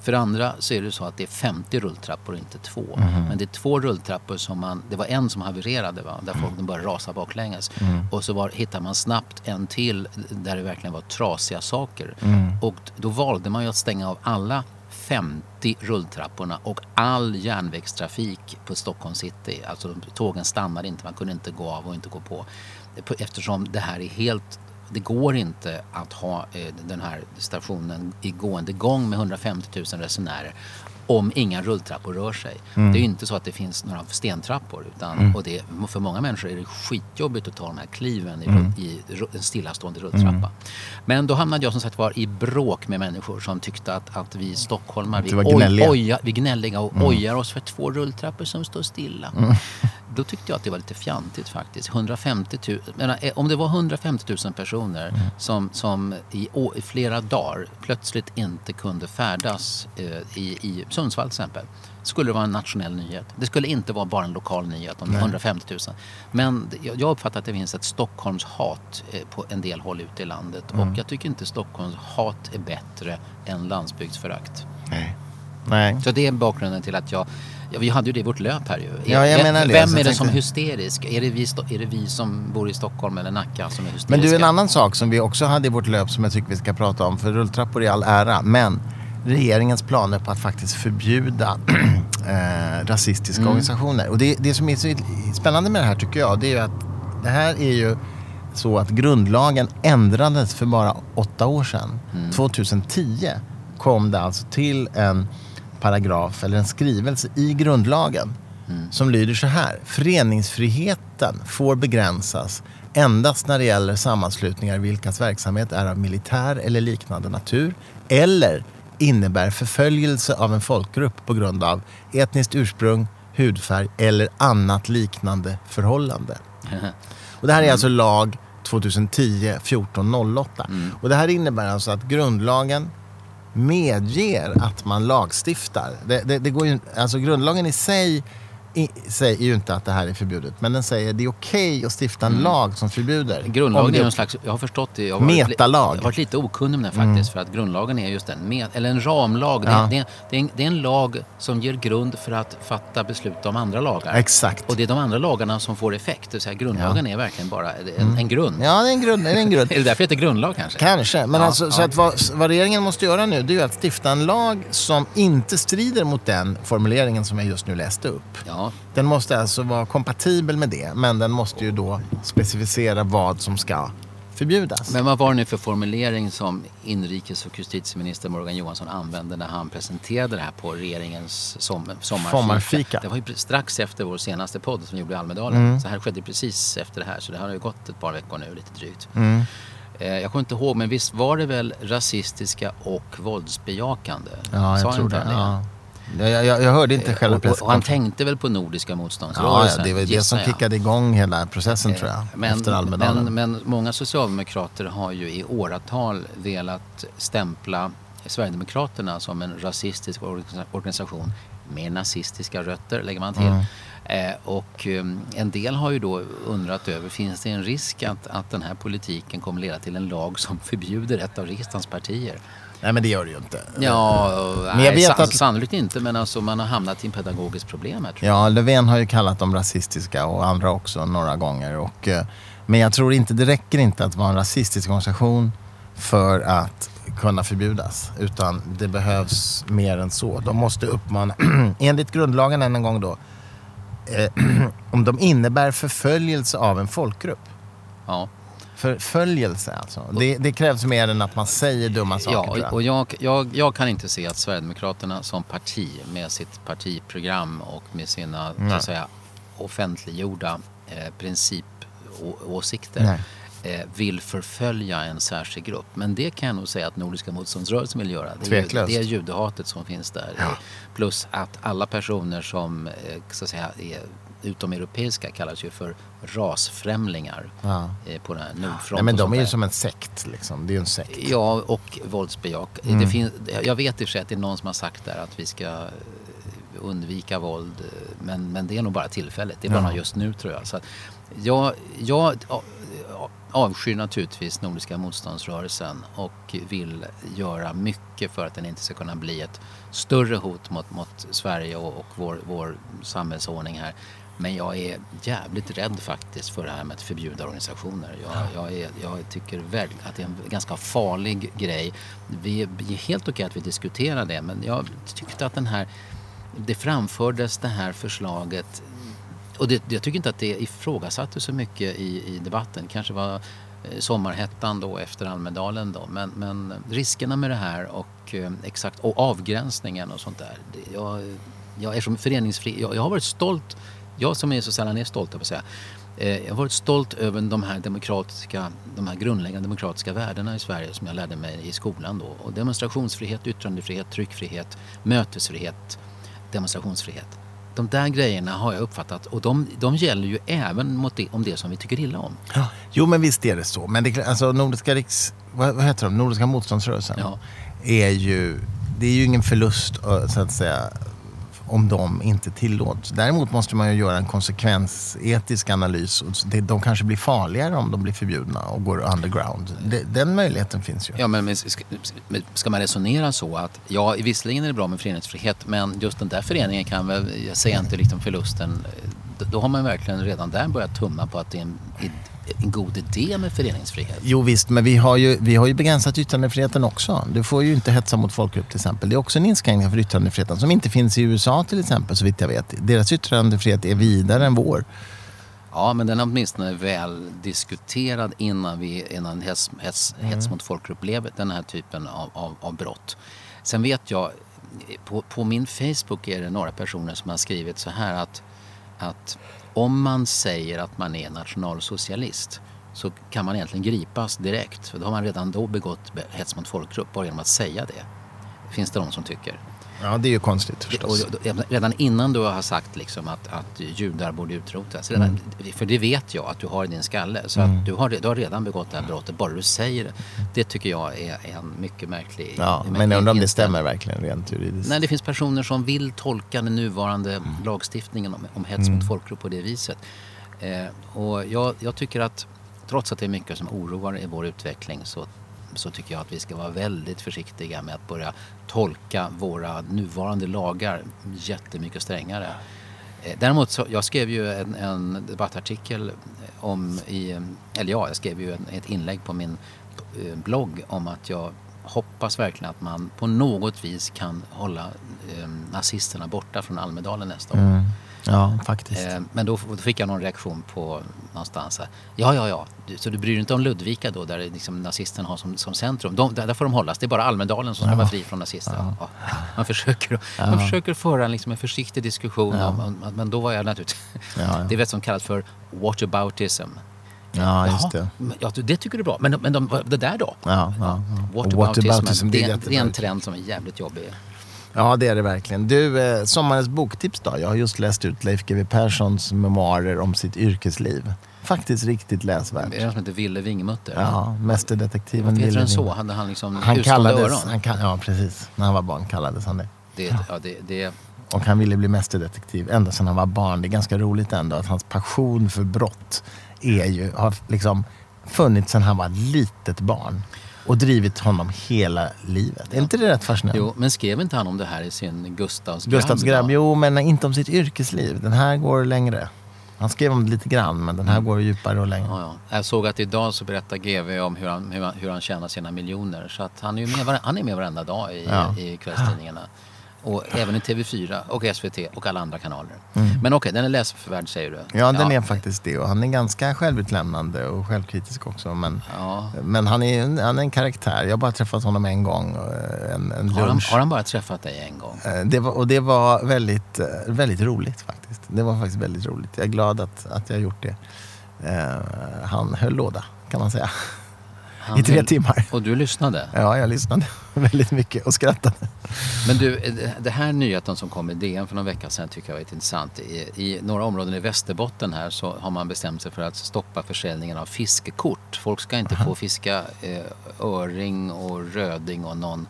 För det andra så är det så att det är 50 rulltrappor och inte två. Men det är två rulltrappor som man, det var en som havererade va? där folk började rasa baklänges. Och så var, hittade man snabbt en till där det verkligen var trasiga saker. Och då valde man ju att stänga av alla 50 rulltrapporna och all järnvägstrafik på Stockholm city. Alltså tågen stannade inte, man kunde inte gå av och inte gå på. Eftersom det här är helt det går inte att ha eh, den här stationen i gående gång med 150 000 resenärer om inga rulltrappor rör sig. Det är ju inte så att det finns några stentrappor. Utan, och det, för många människor är det skitjobbigt att ta de här kliven i, rull- i en stillastående rulltrappa. Men då hamnade jag som sagt var i bråk med människor som tyckte att, att vi stockholmare, vi, oja, vi gnälliga och ojar oss för två rulltrappor som står stilla. (laughs) Då tyckte jag att det var lite fjantigt faktiskt. 150 000, menar, eh, om det var 150 000 personer som, som i, å, i flera dagar plötsligt inte kunde färdas eh, i, i Sundsvall till exempel. Skulle det vara en nationell nyhet. Det skulle inte vara bara en lokal nyhet om är 150 000. Men jag, uppfattar att det finns ett Stockholms hat eh, på en del håll ute i landet. Och jag tycker inte Stockholms hat är bättre än landsbygdsförakt. nej. nej. Så det är bakgrunden till att jag Ja, vi hade ju det i vårt löp här ju. Ja, vem det. vem är det som är hysterisk? Är det, vi, är det vi som bor i Stockholm eller Nacka som är hysteriska? Men du, en annan sak som vi också hade i vårt löp som jag tycker vi ska prata om. För rulltrappor i all ära, men regeringens planer på att faktiskt förbjuda (clears throat) eh, rasistiska organisationer. Och det, det som är så spännande med det här tycker jag, det är ju att det här är ju så att grundlagen ändrades för bara åtta år sedan. 2010 kom det alltså till en paragraf eller en skrivelse i grundlagen som lyder så här. Föreningsfriheten får begränsas endast när det gäller sammanslutningar vilkas verksamhet är av militär eller liknande natur eller innebär förföljelse av en folkgrupp på grund av etniskt ursprung, hudfärg eller annat liknande förhållande. (laughs) Och det här är alltså lag 2010 1408. Och det här innebär alltså att grundlagen medger att man lagstiftar. Det, det, det går ju, alltså grundlagen i sig i, säger ju inte att det här är förbjudet. Men den säger att det är okej att stifta en lag som förbjuder. Grundlagen det- är någon slags, jag har förstått det, jag har varit, Metalag. Mm. jag har varit lite okunnig om den faktiskt. För att grundlagen är just en, met, eller en ramlag. Det, Ja. är, det, är, det, är en, det är en lag som ger grund för att fatta beslut om andra lagar. Exakt. Och det är de andra lagarna som får effekt. Det vill säga grundlagen är verkligen bara en, en grund. Mm. Ja, det är en grund. Det är en grund. (laughs) Är det därför det heter grundlag kanske? Kanske, men Ja, alltså, så ja. att vad, vad regeringen måste göra nu det är ju att stifta en lag som inte strider mot den formuleringen som jag just nu läste upp. Ja, Den måste alltså vara kompatibel med det, men den måste ju då specificera vad som ska förbjudas. Men vad var det nu för formulering som inrikes och justitieminister Morgan Johansson använde när han presenterade det här på regeringens som, sommarfika? Sommarfika. Det var ju strax efter vår senaste podd som vi gjorde i Almedalen. Mm. Så här skedde precis efter det här. Så det har ju gått ett par veckor nu, lite drygt. Mm. Eh, Jag kommer inte ihåg, men visst var det väl rasistiska och våldsbejakande? Ja, Sa jag han tror det. han Ja. Jag, jag, jag hörde inte själva Och, och, han presskonferensen. tänkte väl på Nordiska Ja, motståndsrörelsen? ja, det var det gissar som kickade igång hela processen tror jag. Eh, Men, efter Almedalen. men, men många socialdemokrater har ju i åratal velat stämpla Sverigedemokraterna som en rasistisk organisa- organisation med nazistiska rötter, lägger man till. Mm. Eh, och eh, en del har ju då undrat över, finns det en risk att, att den här politiken kommer leda till en lag som förbjuder ett av riksdagens partier? Nej, men det gör det ju inte. Ja, jag nej, vet sa- att- sannolikt inte, men alltså man har hamnat i en pedagogiskt problem här tror jag. Ja, Löfven har ju kallat dem rasistiska och andra också några gånger. Och, eh, men jag tror inte det räcker inte att vara en rasistisk organisation för att kunna förbjudas. Utan det behövs mer än så. De måste uppmana, (clears throat) enligt grundlagen än en gång då, eh, (clears throat) om de innebär förföljelse av en folkgrupp. Ja. Förföljelse alltså. Det, det krävs mer än att man säger dumma saker Ja, och jag, jag, jag kan inte se att Sverigedemokraterna som parti med sitt partiprogram och med sina så att säga, offentliggjorda eh, principåsikter eh, vill förfölja en särskild grupp. Men det kan jag nog säga att Nordiska motståndsrörelsen vill göra. Det är, det är judehatet som finns där. Ja. Plus att alla personer som eh, så att säga, är utomeuropeiska kallas ju för rasfrämlingar Ja. eh, på den här Nordfront. Nej, men de är ju som en sekt liksom. Det är ju en sekt. Ja, och våldsbejak. Mm. Det finns, jag vet i och för sig att det är någon som har sagt där att vi ska eh, undvika våld. eh, Men, men det är nog bara tillfälligt. Det är bara Ja. just nu tror jag. Så att jag, jag avskyr naturligtvis Nordiska motståndsrörelsen och vill göra mycket för att den inte ska kunna bli ett större hot mot, mot Sverige och, och vår, vår samhällsordning här. Men jag är jävligt rädd faktiskt för det här med att förbjuda organisationer. Jag, jag, är, jag tycker väl att det är en ganska farlig grej. Vi det är helt okej att vi diskuterar det men jag tyckte att den här, det framfördes det här förslaget och det, jag tycker inte att det ifrågasattes så mycket i, i debatten. kanske var eh, sommarhettan då efter Almedalen då. Men, men riskerna med det här och eh, exakt och avgränsningen och sånt där. Jag, jag är som föreningsfri. Jag, jag har varit stolt. Jag som är så sällan är stolt, på att säga. Eh, jag har varit stolt över de här demokratiska, de här grundläggande demokratiska värdena i Sverige som jag lärde mig i skolan då. Och demonstrationsfrihet, yttrandefrihet, tryckfrihet, mötesfrihet, demonstrationsfrihet. De där grejerna har jag uppfattat och de, de gäller ju även mot det, om det som vi tycker illa om. Ja, jo, men visst är det så. Men det, alltså, Nordiska riks... Vad, vad heter de? Nordiska motståndsrörelsen. Ja. Är ju... Det är ju ingen förlust, eh, så att säga, om de inte tillåts. Däremot måste man ju göra en konsekvensetisk analys. De kanske blir farligare om de blir förbjudna och går underground. Den möjligheten finns ju. Ja, men ska, ska man resonera så att ja, visserligen är det bra med föreningsfrihet men just den där föreningen kan väl, jag säger inte liksom förlusten, då- har man verkligen redan där börjat tumma på att det är en, en god idé med föreningsfrihet. Jo visst, men vi har, ju, vi har ju begränsat yttrandefriheten också. Du får ju inte hetsa mot folkgrupp till exempel. Det är också en inskränkning för yttrandefriheten som inte finns i USA till exempel så vitt jag vet. Deras yttrandefrihet är vidare än vår. Ja, men den är åtminstone väl diskuterad innan, vi, innan hets, hets, hets mot folkgrupp blev den här typen av, av, av brott. Sen vet jag, på, på min Facebook är det några personer som har skrivit så här att, att om man säger att man är nationalsocialist så kan man egentligen gripas direkt. För då har man redan då begått hets mot folkgrupp bara genom att säga det. Finns det de som tycker. Ja, det är ju konstigt Och förstås. redan innan du har sagt liksom att, att judar borde utrotas. Redan, Mm. För det vet jag att du har i din skalle. Så att du, har, du har redan begått det här brottet. Bara du säger det. Det tycker jag är en mycket märklig Ja, en men jag undrar om det stämmer verkligen rent juridiskt. Nej, det finns personer som vill tolka den nuvarande Mm. lagstiftningen om, om hets mot folkgrupp på det viset. Eh, och jag, jag tycker att trots att det är mycket som oroar i vår utveckling så, så tycker jag att vi ska vara väldigt försiktiga med att börja tolka våra nuvarande lagar jättemycket strängare. Eh, däremot så, jag skrev ju en, en debattartikel om i, eller ja, jag skrev ju en, ett inlägg på min eh, blogg om att jag hoppas verkligen att man på något vis kan hålla eh, nazisterna borta från Almedalen nästa år. Mm. Ja, faktiskt. Eh, men då, fick jag någon reaktion på någonstans. här, Ja, ja, ja. Så du bryr dig inte om Ludvika då, där liksom nazisten har som, som centrum? De, där, får de hållas. Det är bara Almedalen som ska vara fri från nazister. Ja. Man, försöker, man försöker föra en, liksom en försiktig diskussion. Om, men då var jag naturligtvis... Ja, ja. Det är väl som kallas för whataboutism. Ja, just det. Ja, det tycker du är bra. Men, men de, det där då? Ja, ja, ja. Whataboutism, whataboutism, det är det, är- det är en trend som är jävligt jobbig. Ja, det är det verkligen. Du, eh, sommarens boktips då? Jag har just läst ut Leif GW Perssons memoarer om sitt yrkesliv. Faktiskt riktigt läsvärt. Det är någon som heter Ville Vingmutter. Ja, Mästerdetektiven Varför heter Ville den så? Hade han liksom Han kallades, öron? han kan, ja precis, när han var barn kallades han det. Det, ja, det, det, Och han ville bli mästerdetektiv ända sedan han var barn. Det är ganska roligt ändå att hans passion för brott är ju, har liksom funnits sedan han var litet barn. Och drivit honom hela livet. Är inte det rätt fascinerande? jo, men skrev inte han om det här i sin Gustavs grabb? Gustavs grabb, jo men inte om sitt yrkesliv. Den här går längre. Han skrev om det lite grann men den här går djupare och längre. Ja, ja. Jag såg att idag så berättar GV om hur han, hur han, hur han tjänar sina miljoner. Så att han är med, han är med varenda dag i, Ja. i kvällstidningarna. Och även i TV4 och SVT och alla andra kanaler. Mm. Men okej, den är läsvärd säger du? Ja, den är faktiskt det. Och han är ganska självutlämnande och självkritisk också. Men, Ja. men han, är, en- han är en karaktär. Jag har bara träffat honom en gång. eh, En, en Har, han, har han bara träffat dig en gång? Eh, Det var, och det var väldigt, eh, väldigt roligt faktiskt. Det var faktiskt väldigt roligt. Jag är glad att, att jag gjort det. Han höll låda kan man säga. Han I tre höll- timmar. Och du lyssnade? Ja, jag lyssnade (laughs) väldigt mycket och skrattade. Men du, eh, det här nyheten som kom i DN för någon vecka sedan tycker jag var intressant. I, I några områden i Västerbotten här så har man bestämt sig för att stoppa försäljningen av fiskekort. Folk ska inte få fiska eh, öring och röding och någon,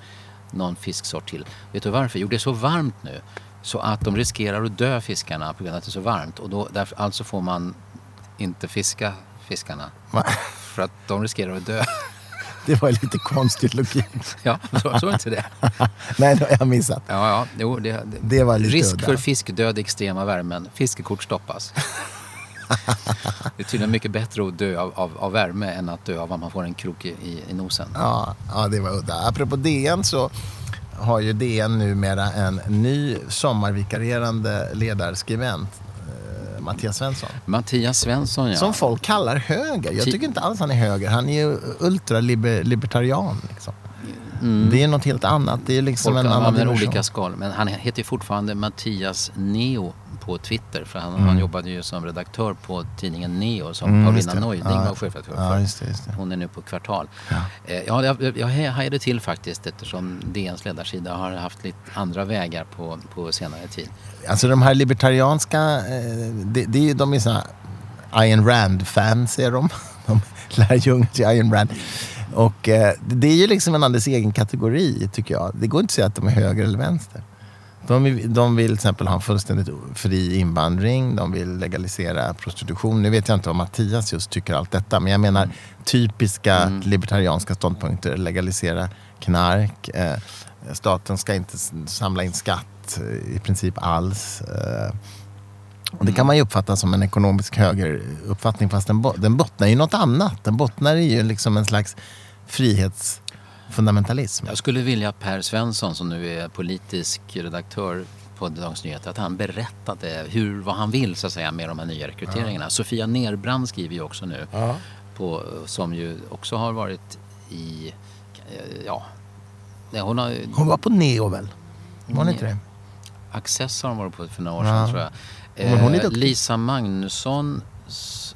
någon fisksort till. Vet du varför? Jo, det är så varmt nu så att de riskerar att dö fiskarna på grund av att det är så varmt. Och då, därför, alltså får man inte fiska fiskarna Va? För att de riskerar att dö. (laughs) Det var lite konstig logik. (laughs) ja, så, så inte det. (laughs) Nej, det har jag missat. Ja, ja. Jo, det, det, Det var lite Risk udda. för fiskdöd i extrema värmen. Fiskekort stoppas. det är tydligen mycket bättre att dö av, av, av värme än att dö av att man får en krok i, i, nosen. Ja, ja, det var udda. Apropå DN så har ju DN numera en ny sommarvikarierande ledarskribent, Mattias Svensson. Mattias Svensson, ja. Som folk kallar höger. Jag tycker inte alls han är höger. Han är ju ultralibertarian. Liksom. Mm. Det är något helt annat. Det är liksom Folk en annan använder olika skal. Men han heter ju fortfarande Mattias Neo på Twitter. För han, Mm. han jobbade ju som redaktör på tidningen Neo som Mm, Paulina. Neuding Ja. var chefredaktör Ja, för. just det, just det. Hon är nu på kvartal. Eh, Ja, jag, jag hajade till faktiskt eftersom DNs ledarsida har haft lite andra vägar på, på senare tid. Alltså de här libertarianska, eh, det, det är ju, de är såna Ayn Rand-fans är de. (laughs) De lär Jung till Ayn Rand. Och eh, det är ju liksom en alldeles egen kategori tycker jag. Det går inte att säga att de är höger eller vänster. De, de vill till exempel ha en fullständigt fri invandring. De vill legalisera prostitution. Nu vet jag inte om Mattias just tycker allt detta. Men jag menar typiska libertarianska ståndpunkter. Legalisera knark. Eh, staten ska inte samla in skatt eh, i princip alls. Eh, och det kan man ju uppfatta som en ekonomisk högeruppfattning fast den, bo- den bottnar i något annat. Den bottnar i ju liksom en slags frihetsfundamentalism. Jag skulle vilja att Per Svensson som nu är politisk redaktör på Dagens Nyheter att han berättade hur, vad han vill så att säga med de här nya rekryteringarna. Sofia Nerbrand skriver ju också nu på, som ju också har varit i, eh, ja, hon har Hon var på Neo väl? Var hon inte det? Access har de varit på för några år sedan Ja. tror jag. Hon Eh. Lisa Magnusson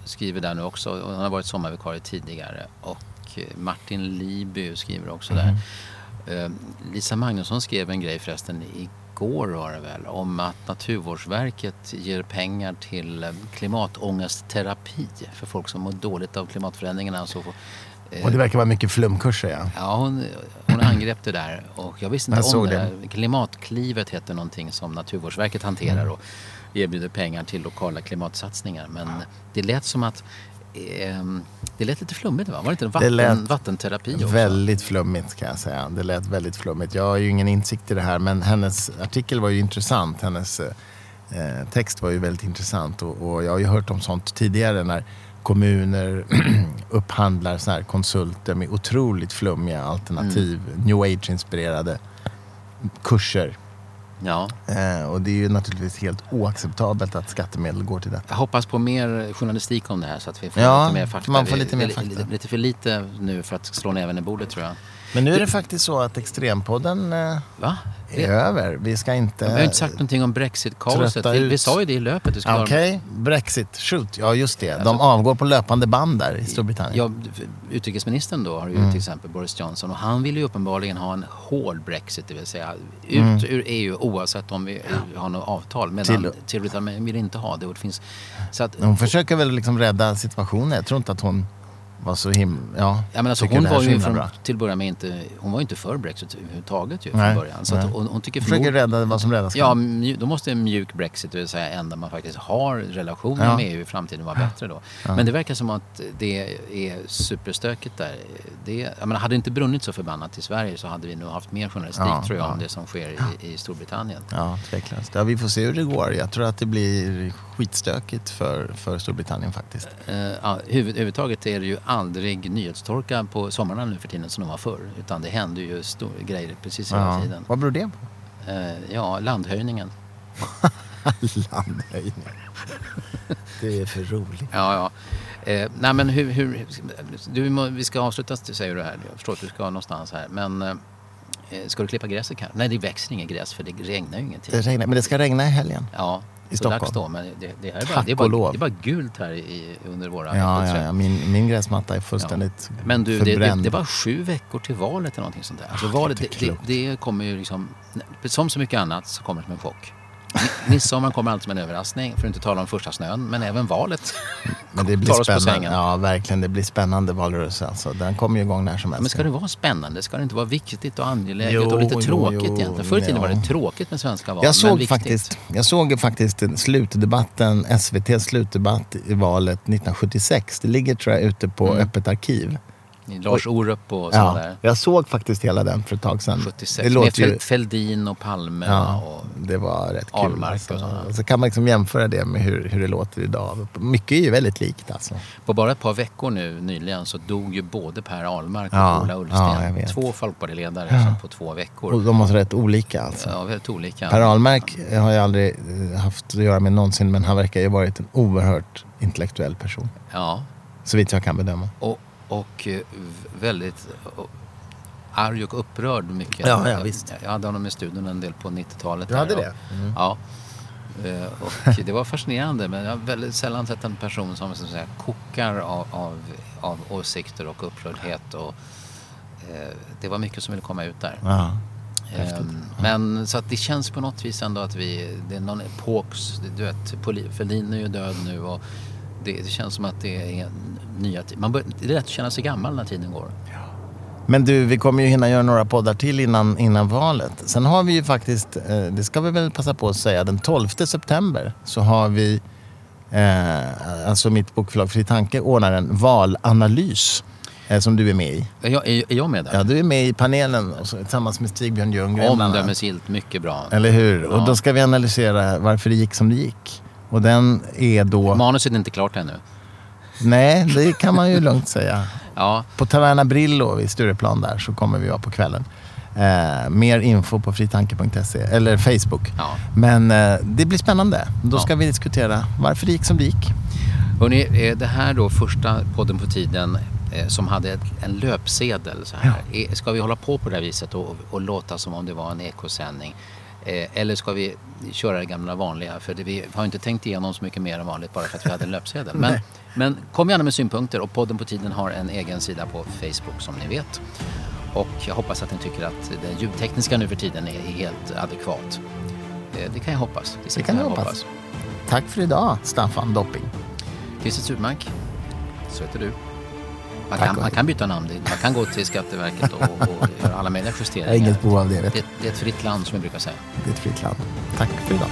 skriver där nu också. Hon har varit sommarvikarie tidigare. Och eh, Martin Liby skriver också där. Eh, Lisa Magnusson skrev en grej förresten igår var det väl. Om att Naturvårdsverket ger pengar till eh, klimatångestterapi för folk som mår dåligt av klimatförändringarna. Så får, eh, Och det verkar vara mycket flumkurser ja. Ja, hon, hon angrep det där och jag visste inte Jag om det. det. Klimatklivet heter någonting som Naturvårdsverket hanterar Mm. och erbjuder pengar till lokala klimatsatsningar. Men det lät som att det lät lite flummigt va? Var det inte en Det vatten, lät vattenterapi också? Väldigt flummigt kan jag säga. Det lät väldigt flummigt. Jag har ju ingen insikt i det här men hennes artikel var ju intressant. Hennes eh, text var ju väldigt intressant och, och jag har ju hört om sånt tidigare när kommuner (clears throat) upphandlar så här konsulter med otroligt flummiga alternativ, Mm. new age-inspirerade kurser Ja. Eh, och det är ju naturligtvis helt oacceptabelt att skattemedel går till detta. Jag hoppas på mer journalistik om det här så att vi får Ja, lite mer fakta. man får lite mer vi- fakta. Lite för lite nu för att slå näven i bordet tror jag. Men nu är det faktiskt så att Extrempodden eh, Va? är över. Vi ska inte... Vi har inte sagt någonting om Brexit-kaoset. Vi, vi sa ju det i löpet. Det skulle vara- Okej, Brexit, shoot. Ja, just det. De avgår på löpande band där i Storbritannien. Ja, utrikesministern då har ju Mm. till exempel Boris Johnson och han vill ju uppenbarligen ha en hård Brexit, det vill säga ut Mm. ur EU oavsett om vi har något avtal. Medan Storbritannien vill inte ha det. Och det finns, så att, Hon försöker väl liksom rädda situationen. Jag tror inte att hon var så himla... Ja, Ja, men alltså, hon var ju från, bra. till att börja med inte, hon var ju inte för Brexit överhuvudtaget ju från Nej, början. Så hon, hon tycker Försöker rädda vad som räddas. Ja, då måste en mjuk Brexit, det vill säga en där man faktiskt har relationer Ja. med EU i framtiden vara bättre då. Men det verkar som att det är superstökigt där. Det, jag menar, hade det inte brunnit så förbannat i Sverige så hade vi nog haft mer journalistik Ja, tror jag ja. om det som sker i, i Storbritannien. Ja, tveklöst. Ja, vi får se hur det går. Jag tror att det blir skitstökigt för, för Storbritannien faktiskt. Eh, ja, huvud, överhuvudtaget är det ju aldrig nyhetstorka på sommarna nu för tiden som det var förr. Utan det händer ju stor, grejer precis hela Ja. tiden. Vad beror det på? Eh, ja, landhöjningen. (laughs) Landhöjning. Det är för roligt. Ja, ja. Eh, nej men hur, hur du, vi ska avsluta säger du här. Jag förstår att du ska någonstans här. Men eh, ska du klippa gräset kanske? Nej, det växer inget gräs för det regnar ju ingenting. Det regnar, men det ska regna i helgen. Ja, I Stockholm. då. Men det, det, här är bara, Tack det, är och bara, lov. det är bara gult här i, under våra Ja, ja, ja. Min, min gräsmatta är fullständigt Men du, det, det, det bara sju veckor till valet eller någonting sånt där. Alltså valet, det, det, det kommer ju liksom, som så mycket annat så kommer det som en chock. (laughs) Midsommar kommer alltid som en överraskning, för att inte tala om första snön. Men även valet (laughs) Men det blir tar oss på spännande. sängen. Ja, verkligen. Det blir spännande valrörelse. Alltså. Den kommer ju igång när som helst. Men ska det vara spännande? Ska det inte vara viktigt och angeläget Jo, och lite jo, tråkigt jo, egentligen? Förr i tiden var det tråkigt med svenska val, Jag såg, faktiskt, jag såg faktiskt en slutdebatten, SVTs slutdebatt i valet 1976. Det ligger tror jag ute på Mm. Öppet arkiv. Lars Orup och sådana Ja, där. jag såg faktiskt hela den för ett tag sedan. 76. Det Med låter ju... Fäl- Fälldin och Palme Ja, och... det var rätt kul. Och Alltså. sådana. Och så kan man liksom jämföra det med hur, hur det låter idag. Mycket är ju väldigt likt alltså. På bara ett par veckor nu nyligen så dog ju både Per Ahlmark och Ja, Ola ja, Ullsten. vet. Två folkpartiledare som på två veckor. Och de var så rätt olika alltså. Ja, väldigt olika. Per Ahlmark har jag aldrig eh, haft att göra med någonsin men han verkar ju ha varit en oerhört intellektuell person. Ja, Så vitt jag kan bedöma. och, och eh, väldigt arg och upprörd mycket. Ja, ja, Jag- visst. Jag hade honom i studion en del på 90-talet. Du hade och- det? Mm. Ja. Eh, Och (laughs) det var fascinerande men jag har väldigt sällan sett en person som att säga, kokar av, av, av åsikter och upprördhet. Och, eh, det var mycket som ville komma ut där. Ja. Ehm, Men så att det känns på något vis ändå att vi, det är någon epoks, du vet, Fälldin är ju död nu och det, det känns som att det är nya tider. Man bör, det är lätt att känna sig gammal när tiden går. Men du, vi kommer ju hinna göra några poddar till innan, innan valet. Sen har vi ju faktiskt, eh, det ska vi väl passa på att säga, den 12 september så har vi, eh, alltså mitt bokförlag Fri Tanke ordnar en valanalys eh, som du är med i. Är jag, är, jag med där? Ja, du är med i panelen och så, tillsammans med Stigbjörn Ljunggren. Omdömesgillt, mycket bra. Eller hur? Ja. Och då ska vi analysera varför det gick som det gick. Och den är då... Manuset är inte klart ännu. Nej, det kan man ju lugnt säga. (laughs) Ja, På Taverna Brillo vid Stureplan där så kommer vi vara på kvällen. Eh, mer info på fritanke.se eller Facebook. ja. Men eh, det blir spännande. Då Ja. ska vi diskutera varför det gick som det gick. Hörrni, eh, det här då första podden på tiden eh, som hade en löpsedel så här. Eh, Ska vi hålla på på det här viset och, och låta som om det var en ekosändning? Eh, Eller ska vi köra det gamla vanliga? För det, vi har inte tänkt igenom så mycket mer än vanligt bara för att vi hade en löpsedel. (laughs) Men, men kom gärna med synpunkter och podden på tiden har en egen sida på Facebook som ni vet. Och jag hoppas att ni tycker att det ljudtekniska nu för tiden är helt adekvat. Eh, Det kan jag hoppas. Det kan jag jag hoppas. Tack för idag, Staffan Dopping. Christer Sturmark, så heter du. Man kan, man kan byta namn. Man kan gå till Skatteverket och, och göra alla möjliga justeringar. inget behov av. Det, det är ett fritt land som vi brukar säga. Det är ett fritt land. Tack för idag.